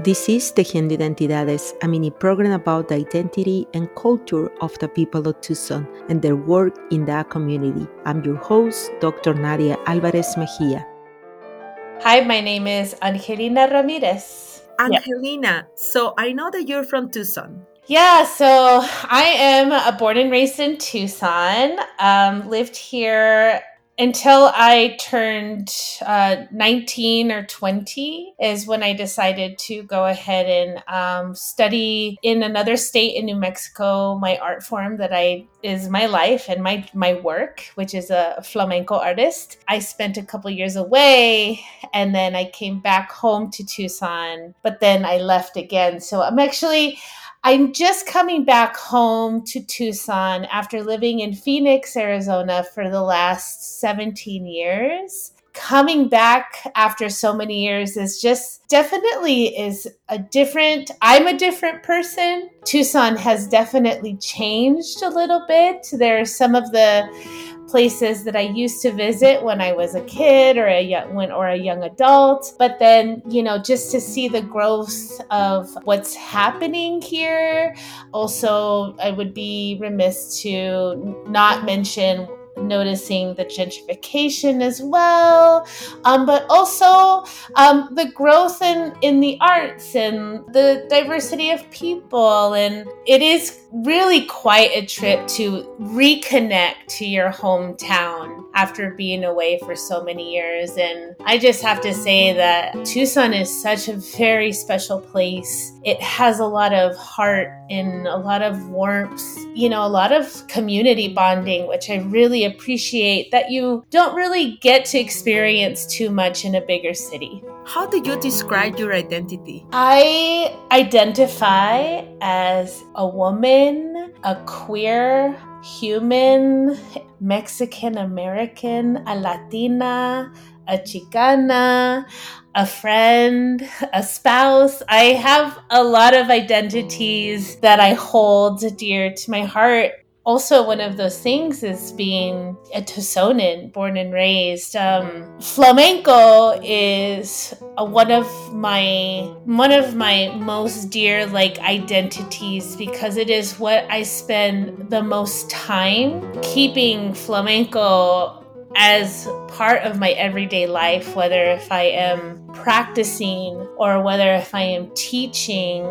This is Tejiendo Identidades, a mini program about the identity and culture of the people of Tucson and their work in that community. I'm your host, Dr. Nadia Alvarez Mejia. Hi, my name is Angelina Ramirez. Angelina, so I know that you're from Tucson. Yeah, so I am born and raised in Tucson. Um, lived here until I turned uh, 19 or 20 is when I decided to go ahead and um, study in another state in New Mexico my art form that I is my life and my my work which is a flamenco artist. I spent a couple years away and then I came back home to Tucson but then I left again. So I'm actually I'm just coming back home to Tucson after living in Phoenix, Arizona for the last 17 years. Coming back after so many years is just definitely is a different I'm a different person. Tucson has definitely changed a little bit. There are some of the places that I used to visit when I was a kid or a young when or a young adult. But then, you know, just to see the growth of what's happening here. Also, I would be remiss to not mention noticing the gentrification as well, um, but also um, the growth in, in the arts and the diversity of people. And it is really quite a trip to reconnect to your hometown after being away for so many years. And I just have to say that Tucson is such a very special place. It has a lot of heart and a lot of warmth, you know, a lot of community bonding, which I really appreciate that you don't really get to experience too much in a bigger city. How do you describe your identity? I identify as a woman, a queer human, Mexican American, a Latina, a Chicana, a friend, a spouse. I have a lot of identities that I hold dear to my heart also one of those things is being a Tucsonan, born and raised. Um, flamenco is a, one of my one of my most dear like identities because it is what I spend the most time keeping flamenco as part of my everyday life, whether if I am practicing or whether if I am teaching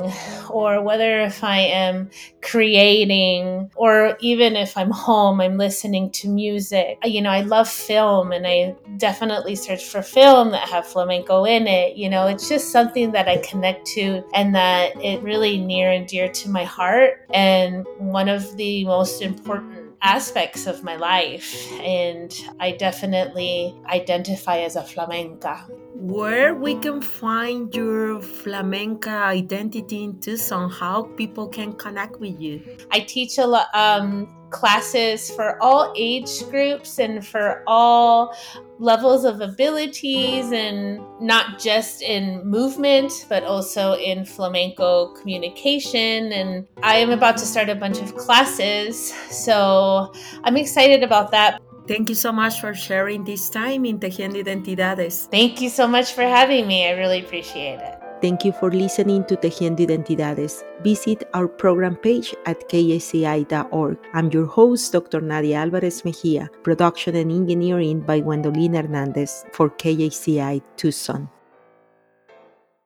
or whether if I am creating or even if I'm home, I'm listening to music. You know, I love film and I definitely search for film that have flamenco in it. You know, it's just something that I connect to and that it really near and dear to my heart and one of the most important aspects of my life, and I definitely identify as a flamenca. Where we can find your flamenca identity in Tucson, how people can connect with you? I teach a lot. Um, classes for all age groups and for all levels of abilities and not just in movement but also in flamenco communication and i am about to start a bunch of classes so i'm excited about that Thank you so much for sharing this time in Tejiendo Identidades. Thank you so much for having me. I really appreciate it. Thank you for listening to Tejiendo Identidades. Visit our program page at kxci.org. I'm your host, Dr. Nadia Alvarez Mejia, production and engineering by Gwendoline Hernandez for KXCI Tucson.